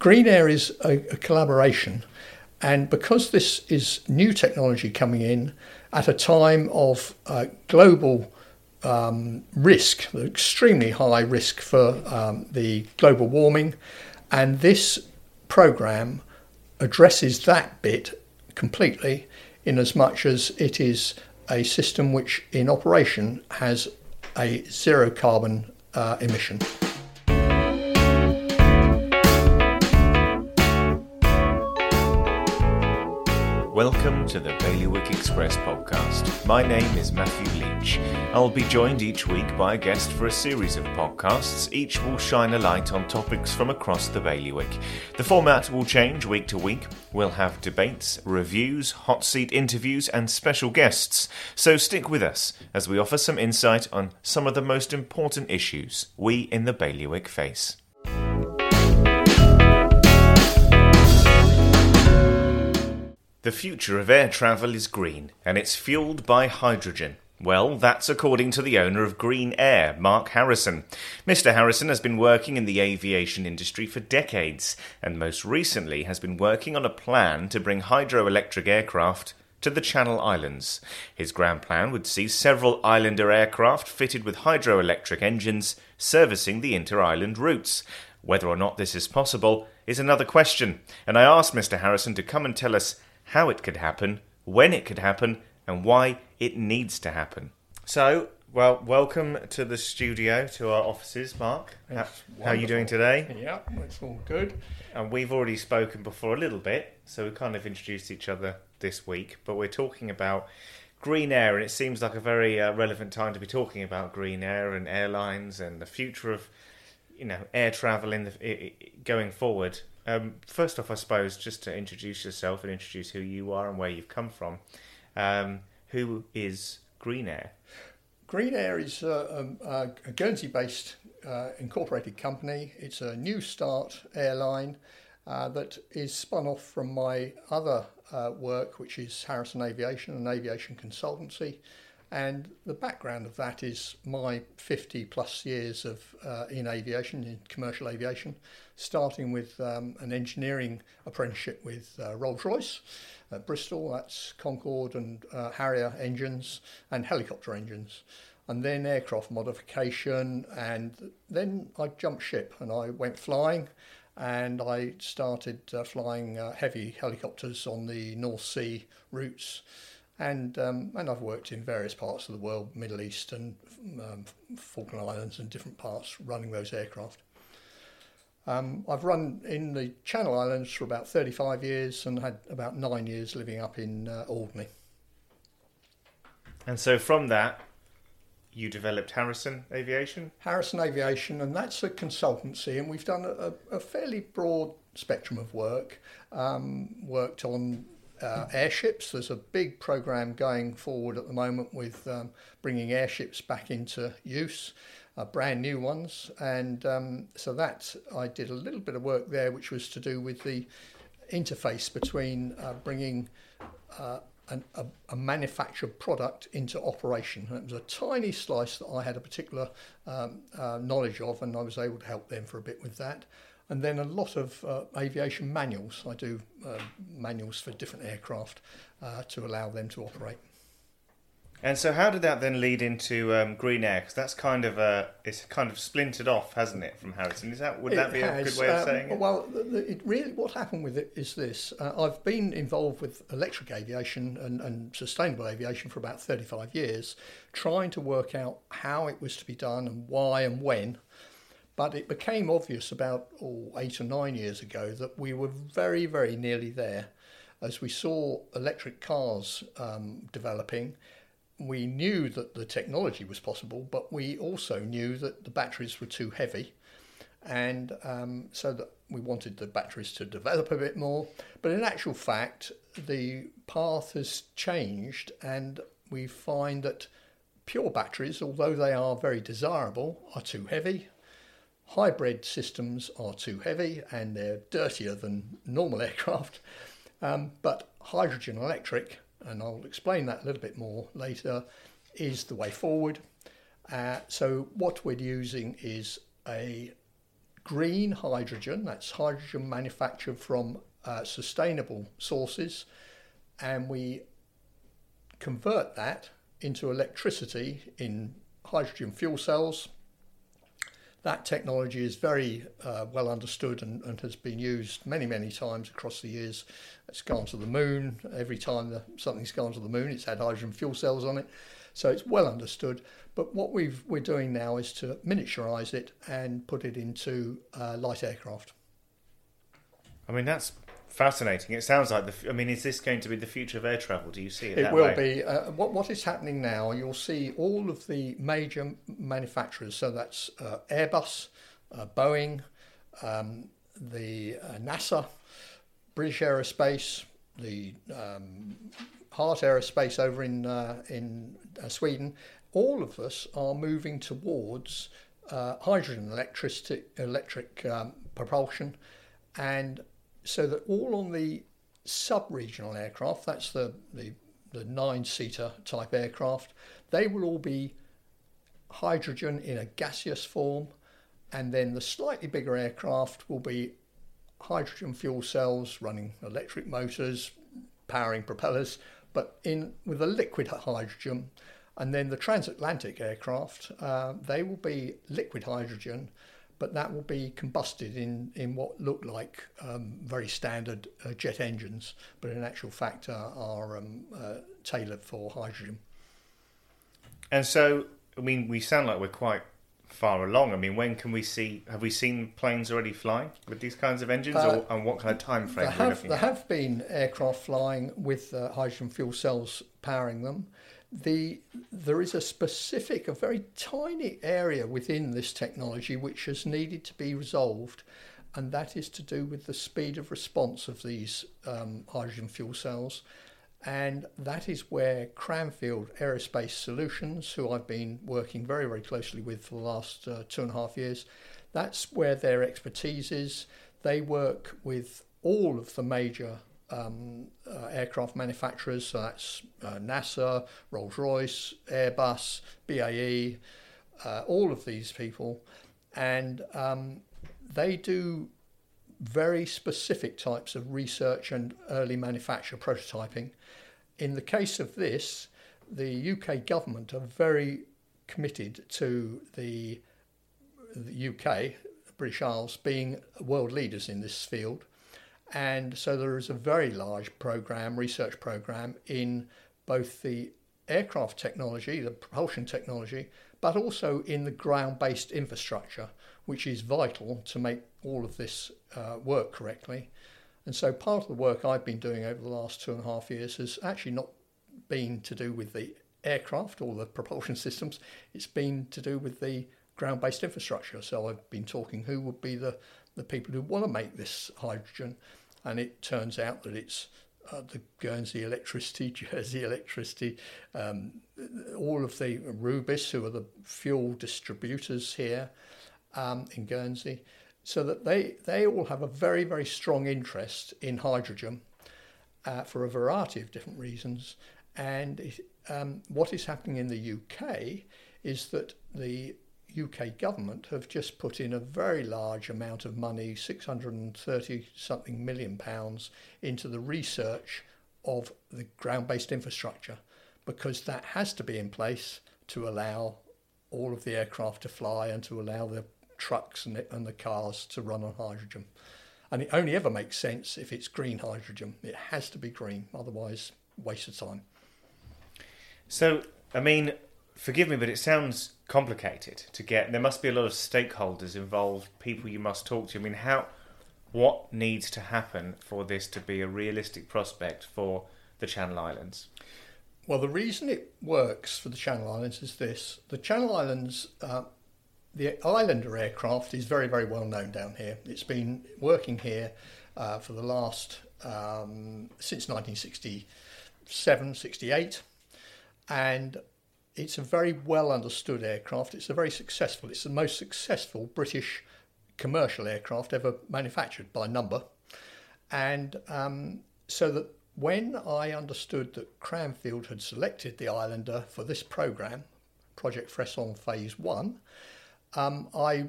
Green Air is a, a collaboration, and because this is new technology coming in at a time of uh, global um, risk, extremely high risk for um, the global warming, and this program addresses that bit completely in as much as it is a system which in operation has a zero carbon uh, emission. Welcome to the Bailiwick Express podcast. My name is Matthew Leach. I'll be joined each week by a guest for a series of podcasts. Each will shine a light on topics from across the Bailiwick. The format will change week to week. We'll have debates, reviews, hot seat interviews, and special guests. So stick with us as we offer some insight on some of the most important issues we in the Bailiwick face. The future of air travel is green, and it's fueled by hydrogen. Well, that's according to the owner of Green Air, Mark Harrison. Mr. Harrison has been working in the aviation industry for decades, and most recently has been working on a plan to bring hydroelectric aircraft to the Channel Islands. His grand plan would see several islander aircraft fitted with hydroelectric engines servicing the inter island routes. Whether or not this is possible is another question, and I asked Mr. Harrison to come and tell us how it could happen, when it could happen, and why it needs to happen. So, well, welcome to the studio, to our offices, Mark. How, how, are you doing today? Yeah, it's all good. And we've already spoken before a little bit, so we kind of introduced each other this week, but we're talking about green air, and it seems like a very uh, relevant time to be talking about green air and airlines and the future of, you know, air travel in the going forward. Um, first off, I suppose, just to introduce yourself and introduce who you are and where you've come from. Um, who is Green Air? Green Air is a, a, a Guernsey based uh, incorporated company. It's a new start airline uh, that is spun off from my other uh, work, which is Harrison Aviation, an aviation consultancy. And the background of that is my 50 plus years of uh, in aviation, in commercial aviation, starting with um, an engineering apprenticeship with uh, Rolls Royce at Bristol, that's Concorde and uh, Harrier engines and helicopter engines. And then aircraft modification, and then I jumped ship and I went flying and I started uh, flying uh, heavy helicopters on the North Sea routes and um, and I've worked in various parts of the world, Middle East and um, Falkland Islands and different parts, running those aircraft. Um, I've run in the Channel Islands for about 35 years and had about nine years living up in uh, Alderney. And so from that, you developed Harrison Aviation? Harrison Aviation, and that's a consultancy, and we've done a, a fairly broad spectrum of work. Um, worked on uh, airships. There's a big program going forward at the moment with um, bringing airships back into use, uh, brand new ones. And um, so that I did a little bit of work there, which was to do with the interface between uh, bringing uh, an, a, a, manufactured product into operation. And it was a tiny slice that I had a particular um, uh, knowledge of, and I was able to help them for a bit with that and then a lot of uh, aviation manuals. I do uh, manuals for different aircraft uh, to allow them to operate. And so, how did that then lead into um, Green Air? Because that's kind of a it's kind of splintered off, hasn't it, from Harrison? Is that would it that be has. a good way of um, saying it? Well, it really what happened with it is this: uh, I've been involved with electric aviation and, and sustainable aviation for about thirty five years, trying to work out how it was to be done and why and when but it became obvious about oh, eight or nine years ago that we were very, very nearly there. As we saw electric cars um, developing, we knew that the technology was possible, but we also knew that the batteries were too heavy. And um, so that we wanted the batteries to develop a bit more. But in actual fact, the path has changed, and we find that pure batteries, although they are very desirable, are too heavy Hybrid systems are too heavy and they're dirtier than normal aircraft, um, but hydrogen electric, and I'll explain that a little bit more later, is the way forward. Uh, so what we're using is a green hydrogen, that's hydrogen manufactured from uh, sustainable sources, and we convert that into electricity in hydrogen fuel cells. That technology is very uh, well understood and, and, has been used many, many times across the years. It's gone to the moon. Every time the, something's gone to the moon, it's had hydrogen fuel cells on it. So it's well understood. But what we are doing now is to miniaturize it and put it into uh, light aircraft. I mean, that's fascinating. It sounds like the. I mean, is this going to be the future of air travel? Do you see it? It will way? be. Uh, what what is happening now? You'll see all of the major manufacturers. So that's uh, Airbus, uh, Boeing, um, the uh, NASA, British Aerospace, the um, Heart Aerospace over in uh, in uh, Sweden. All of us are moving towards hydrogen electricity, electric um, propulsion, and so that all on the sub-regional aircraft, that's the, the, the nine-seater type aircraft, they will all be hydrogen in a gaseous form, and then the slightly bigger aircraft will be hydrogen fuel cells running electric motors, powering propellers, but in with a liquid hydrogen. And then the transatlantic aircraft, uh, they will be liquid hydrogen but that will be combusted in, in what look like um, very standard uh, jet engines, but in actual fact are, are um, uh, tailored for hydrogen. And so, I mean, we sound like we're quite far along. I mean, when can we see? Have we seen planes already flying with these kinds of engines, uh, or and what kind of time frame? There, have, there have, been aircraft flying with uh, hydrogen fuel cells powering them the there is a specific, a very tiny area within this technology which has needed to be resolved, and that is to do with the speed of response of these um, hydrogen fuel cells. And that is where Cranfield Aerospace Solutions, who I've been working very, very closely with for the last uh, two and a half years, that's where their expertise is. They work with all of the major um, uh, aircraft manufacturers, so that's uh, NASA, Rolls Royce, Airbus, BAE, uh, all of these people, and um, they do very specific types of research and early manufacture prototyping. In the case of this, the UK government are very committed to the, the UK, British Isles, being world leaders in this field. And so there is a very large program, research program in both the aircraft technology, the propulsion technology, but also in the ground based infrastructure, which is vital to make all of this uh, work correctly. And so part of the work I've been doing over the last two and a half years has actually not been to do with the aircraft or the propulsion systems, it's been to do with the ground based infrastructure. So I've been talking who would be the, the people who want to make this hydrogen and it turns out that it's uh, the Guernsey Electricity, Jersey Electricity, um, all of the Rubis, who are the fuel distributors here um, in Guernsey, so that they, they all have a very, very strong interest in hydrogen uh, for a variety of different reasons. And um, what is happening in the UK is that the UK government have just put in a very large amount of money, 630 something million pounds, into the research of the ground based infrastructure because that has to be in place to allow all of the aircraft to fly and to allow the trucks and the, and the cars to run on hydrogen. And it only ever makes sense if it's green hydrogen. It has to be green, otherwise, waste of time. So, I mean, forgive me, but it sounds complicated to get. There must be a lot of stakeholders involved, people you must talk to. I mean, how, what needs to happen for this to be a realistic prospect for the Channel Islands? Well, the reason it works for the Channel Islands is this: the Channel Islands, uh, the Islander aircraft is very, very well known down here. It's been working here uh, for the last um, since 1967, 68, and it's a very well understood aircraft. It's a very successful. It's the most successful British commercial aircraft ever manufactured by number, and um, so that when I understood that Cranfield had selected the Islander for this program, Project Fresson Phase One, um, I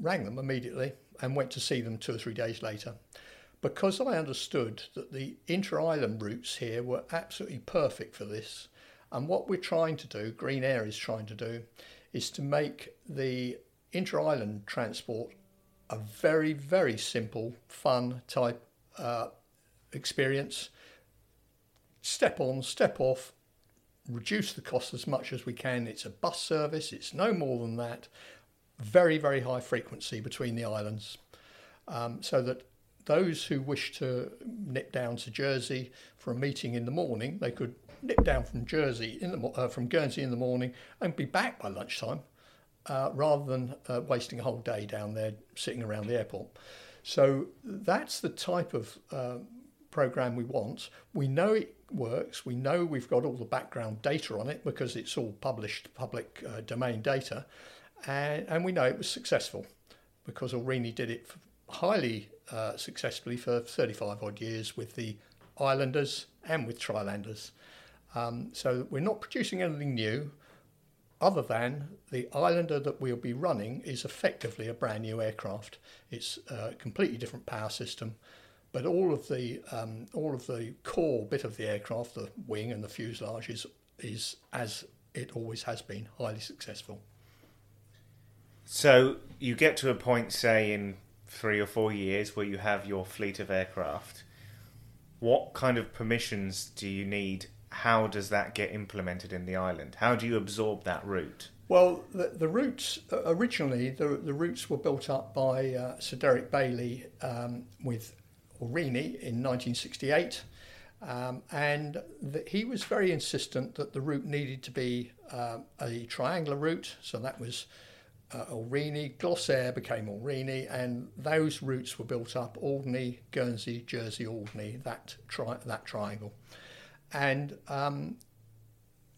rang them immediately and went to see them two or three days later. Because I understood that the inter island routes here were absolutely perfect for this, and what we're trying to do, Green Air is trying to do, is to make the inter island transport a very, very simple, fun type uh, experience. Step on, step off, reduce the cost as much as we can. It's a bus service, it's no more than that. Very, very high frequency between the islands. Um, so that those who wish to nip down to Jersey for a meeting in the morning, they could nip down from Jersey in the uh, from Guernsey in the morning and be back by lunchtime, uh, rather than uh, wasting a whole day down there sitting around the airport. So that's the type of uh, program we want. We know it works. We know we've got all the background data on it because it's all published public uh, domain data, and, and we know it was successful because Aurigny did it highly uh, successfully for 35 odd years with the Islanders and with Trislanders. Um, so we're not producing anything new other than the Islander that we'll be running is effectively a brand new aircraft. It's a completely different power system, but all of the um, all of the core bit of the aircraft, the wing and the fuselage, is is as it always has been, highly successful. So you get to a point, say in three or four years, where you have your fleet of aircraft. What kind of permissions do you need how does that get implemented in the island? How do you absorb that route? Well, the, the routes uh, originally the, the routes were built up by uh, Sir Derek Bailey um, with Aurigny in 1968, um, and the, he was very insistent that the route needed to be uh, a triangular route. So that was uh, Aurigny, Glossair became Aurigny, and those routes were built up: Alderney, Guernsey, Jersey, Alderney. That tri- that triangle. And um,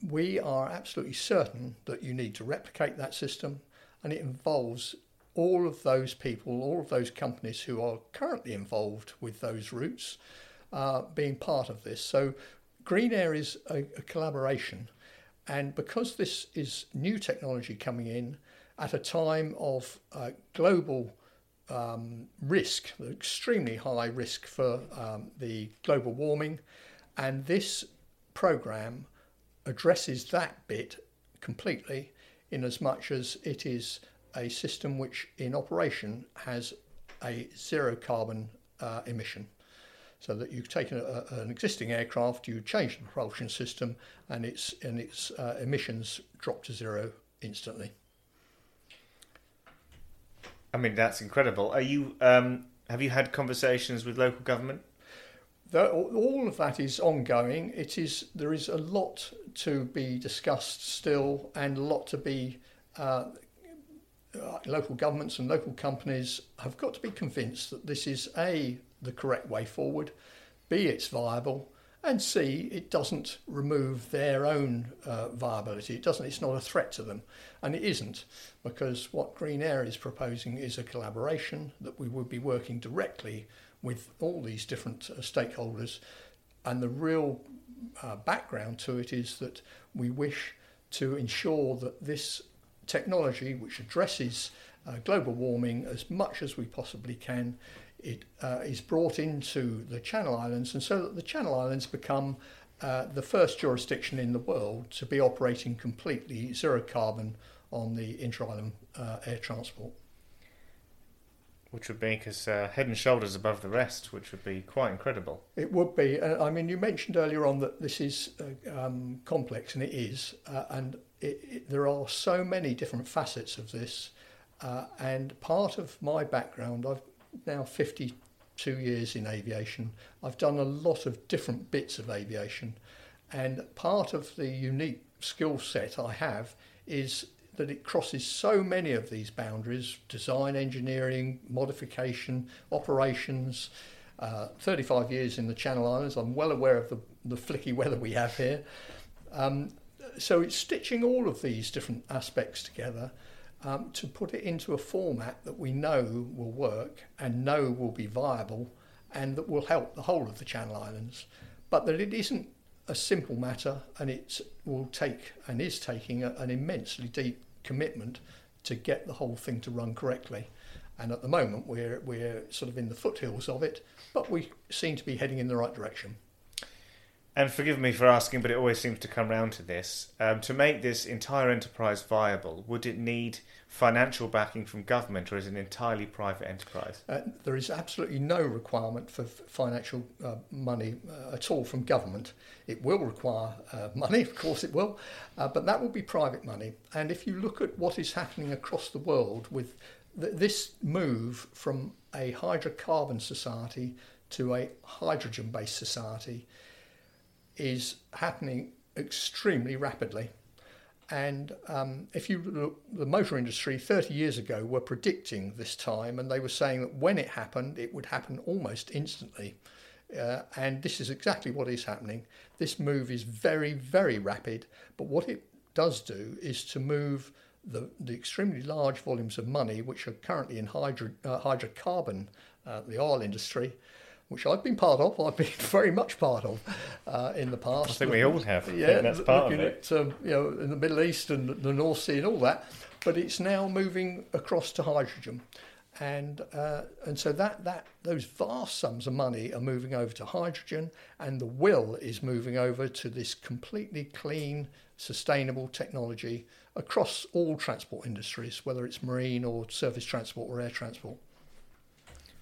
we are absolutely certain that you need to replicate that system, and it involves all of those people, all of those companies who are currently involved with those routes uh, being part of this. So, Green Air is a, a collaboration, and because this is new technology coming in at a time of uh, global um, risk, extremely high risk for um, the global warming and this program addresses that bit completely in as much as it is a system which in operation has a zero carbon uh, emission. So that you've taken a, an existing aircraft, you change the propulsion system, and its and its uh, emissions drop to zero instantly. I mean, that's incredible. Are you? Um, have you had conversations with local government? All of that is ongoing. It is there is a lot to be discussed still, and a lot to be. Uh, uh, local governments and local companies have got to be convinced that this is a the correct way forward, b it's viable, and c it doesn't remove their own uh, viability. It doesn't. It's not a threat to them, and it isn't because what Green Air is proposing is a collaboration that we would be working directly with all these different uh, stakeholders. And the real uh, background to it is that we wish to ensure that this technology, which addresses uh, global warming as much as we possibly can, it uh, is brought into the Channel Islands, and so that the Channel Islands become uh, the first jurisdiction in the world to be operating completely zero carbon on the inter-island uh, air transport which would make us uh, head and shoulders above the rest, which would be quite incredible. It would be. Uh, I mean, you mentioned earlier on that this is uh, um, complex, and it is. Uh, and it, it, there are so many different facets of this. Uh, and part of my background, I've now 52 years in aviation. I've done a lot of different bits of aviation. And part of the unique skill set I have is that it crosses so many of these boundaries design, engineering, modification, operations. Uh, 35 years in the Channel Islands, I'm well aware of the, the flicky weather we have here. Um, so it's stitching all of these different aspects together um, to put it into a format that we know will work and know will be viable and that will help the whole of the Channel Islands. But that it isn't a simple matter and it will take and is taking a, an immensely deep commitment to get the whole thing to run correctly. And at the moment, we're, we're sort of in the foothills of it, but we seem to be heading in the right direction. And forgive me for asking, but it always seems to come round to this. Um, to make this entire enterprise viable, would it need financial backing from government or is it an entirely private enterprise? Uh, there is absolutely no requirement for financial uh, money uh, at all from government. It will require uh, money, of course it will, uh, but that will be private money. And if you look at what is happening across the world with th- this move from a hydrocarbon society to a hydrogen based society, is happening extremely rapidly. And um, if you look, the motor industry 30 years ago were predicting this time, and they were saying that when it happened, it would happen almost instantly. Uh, and this is exactly what is happening. This move is very, very rapid, but what it does do is to move the, the extremely large volumes of money, which are currently in hydro, uh, hydrocarbon, uh, the oil industry, which I've been part of. I've been very much part of uh, in the past. I think we all have. Yeah, that's part of it. at um, you know in the Middle East and the North Sea and all that, but it's now moving across to hydrogen, and uh, and so that that those vast sums of money are moving over to hydrogen, and the will is moving over to this completely clean, sustainable technology across all transport industries, whether it's marine or surface transport or air transport.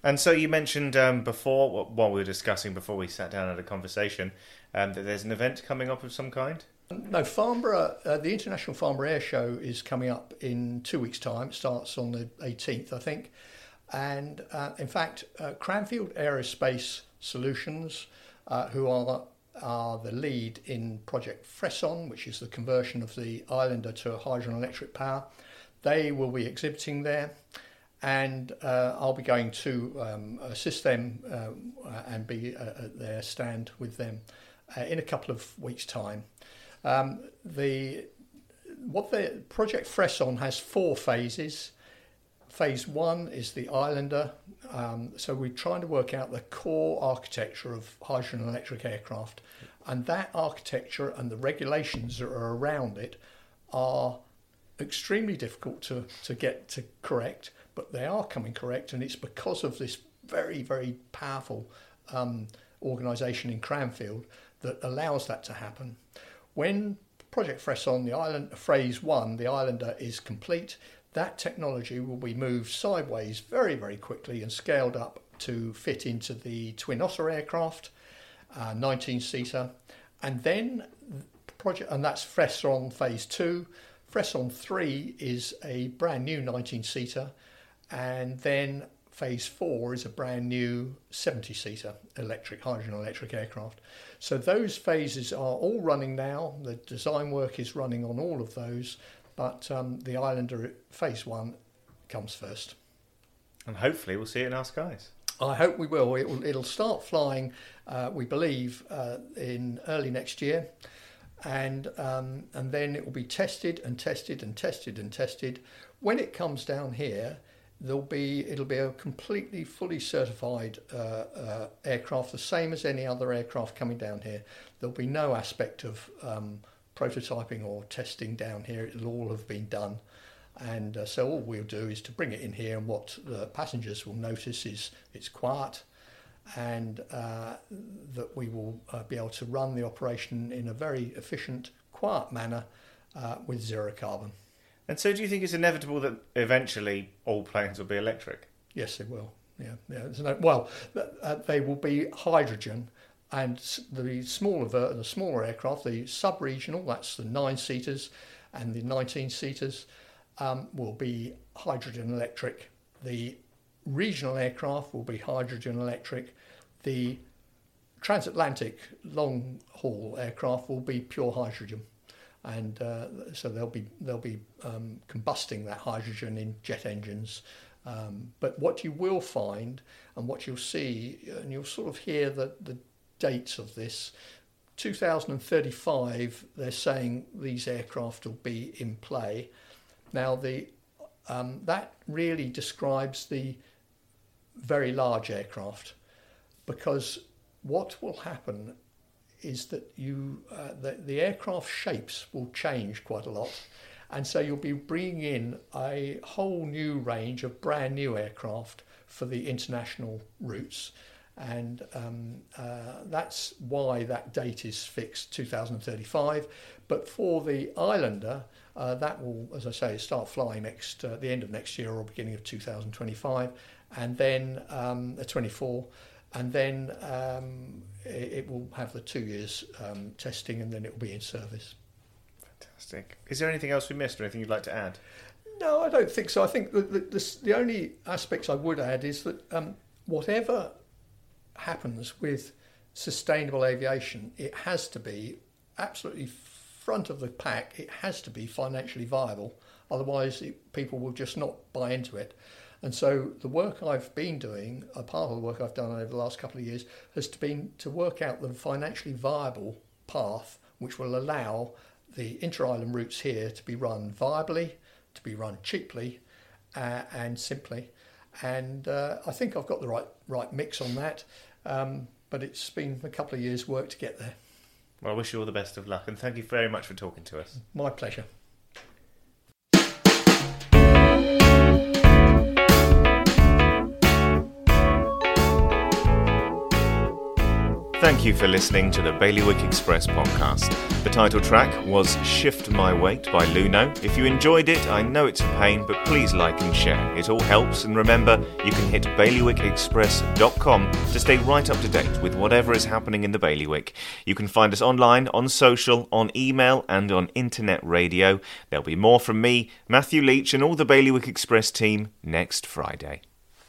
And so you mentioned um, before, while we were discussing before we sat down at a conversation, um, that there's an event coming up of some kind. No, Farnborough, uh, the International Farnborough Air Show is coming up in two weeks' time. It starts on the 18th, I think. And uh, in fact, uh, Cranfield Aerospace Solutions, uh, who are are the lead in Project Fresson, which is the conversion of the Islander to hydrogen electric power. They will be exhibiting there and uh, I'll be going to um, assist them uh, and be uh, at their stand with them uh, in a couple of weeks' time. Um, the what the project Fresson has four phases. Phase one is the Islander, um, so we're trying to work out the core architecture of hydrogen electric aircraft, and that architecture and the regulations that are around it are extremely difficult to, to get to correct but they are coming correct, and it's because of this very, very powerful um, organisation in Cranfield that allows that to happen. When Project Fresson, the island phase one, the Islander is complete, that technology will be moved sideways very, very quickly and scaled up to fit into the Twin Otter aircraft, 19 uh, seater, and then project, and that's Fresson phase two. Fresson 3 is a brand new 19 seater and then phase four is a brand new 70 seater electric, hydrogen electric aircraft. So those phases are all running now. The design work is running on all of those, but um, the Islander phase one comes first. And hopefully we'll see it in our skies. I hope we will. It'll, it'll start flying, uh, we believe, uh, in early next year. And, um, and then it will be tested and tested and tested and tested. When it comes down here, there'll be it'll be a completely fully certified uh, uh, aircraft, the same as any other aircraft coming down here. There'll be no aspect of um, prototyping or testing down here. It'll all have been done, and uh, so all we'll do is to bring it in here. And what the passengers will notice is it's quiet, and uh, that we will uh, be able to run the operation in a very efficient, quiet manner uh, with zero carbon. And so, do you think it's inevitable that eventually all planes will be electric? Yes, they will. Yeah, yeah. No, well, uh, they will be hydrogen, and the smaller ver- the smaller aircraft, the sub-regional, that's the nine seaters, and the 19 seaters, um, will be hydrogen electric. The regional aircraft will be hydrogen electric. The transatlantic long haul aircraft will be pure hydrogen and uh, so they'll be they'll be um, combusting that hydrogen in jet engines. Um, but what you will find, and what you'll see, and you'll sort of hear the, the dates of this. 2035, they're saying these aircraft will be in play. Now, the um, that really describes the very large aircraft, because what will happen is that you uh, the, the aircraft shapes will change quite a lot And so you'll be bringing in a whole new range of brand new aircraft for the international routes. And um, uh, that's why that date is fixed 2035. But for the Islander, uh, that will, as I say, start flying next uh, the end of next year or beginning of 2025, and then um, 24, and then um, it, it, will have the two years um, testing, and then it will be in service. Fantastic. Is there anything else we missed, or anything you'd like to add? No, I don't think so. I think the, the, the, the only aspects I would add is that um, whatever happens with sustainable aviation, it has to be absolutely front of the pack. It has to be financially viable. Otherwise, it, people will just not buy into it. And so the work I've been doing, a part of the work I've done over the last couple of years, has been to work out the financially viable path which will allow the inter-island routes here to be run viably, to be run cheaply, uh, and simply. And uh, I think I've got the right right mix on that. Um, but it's been a couple of years' work to get there. Well, I wish you all the best of luck, and thank you very much for talking to us. My pleasure. Thank you for listening to the Bailiwick Express podcast. The title track was Shift My Weight by Luno. If you enjoyed it, I know it's a pain, but please like and share. It all helps, and remember, you can hit bailiwickexpress.com to stay right up to date with whatever is happening in the Bailiwick. You can find us online, on social, on email, and on internet radio. There'll be more from me, Matthew Leach, and all the Bailiwick Express team next Friday.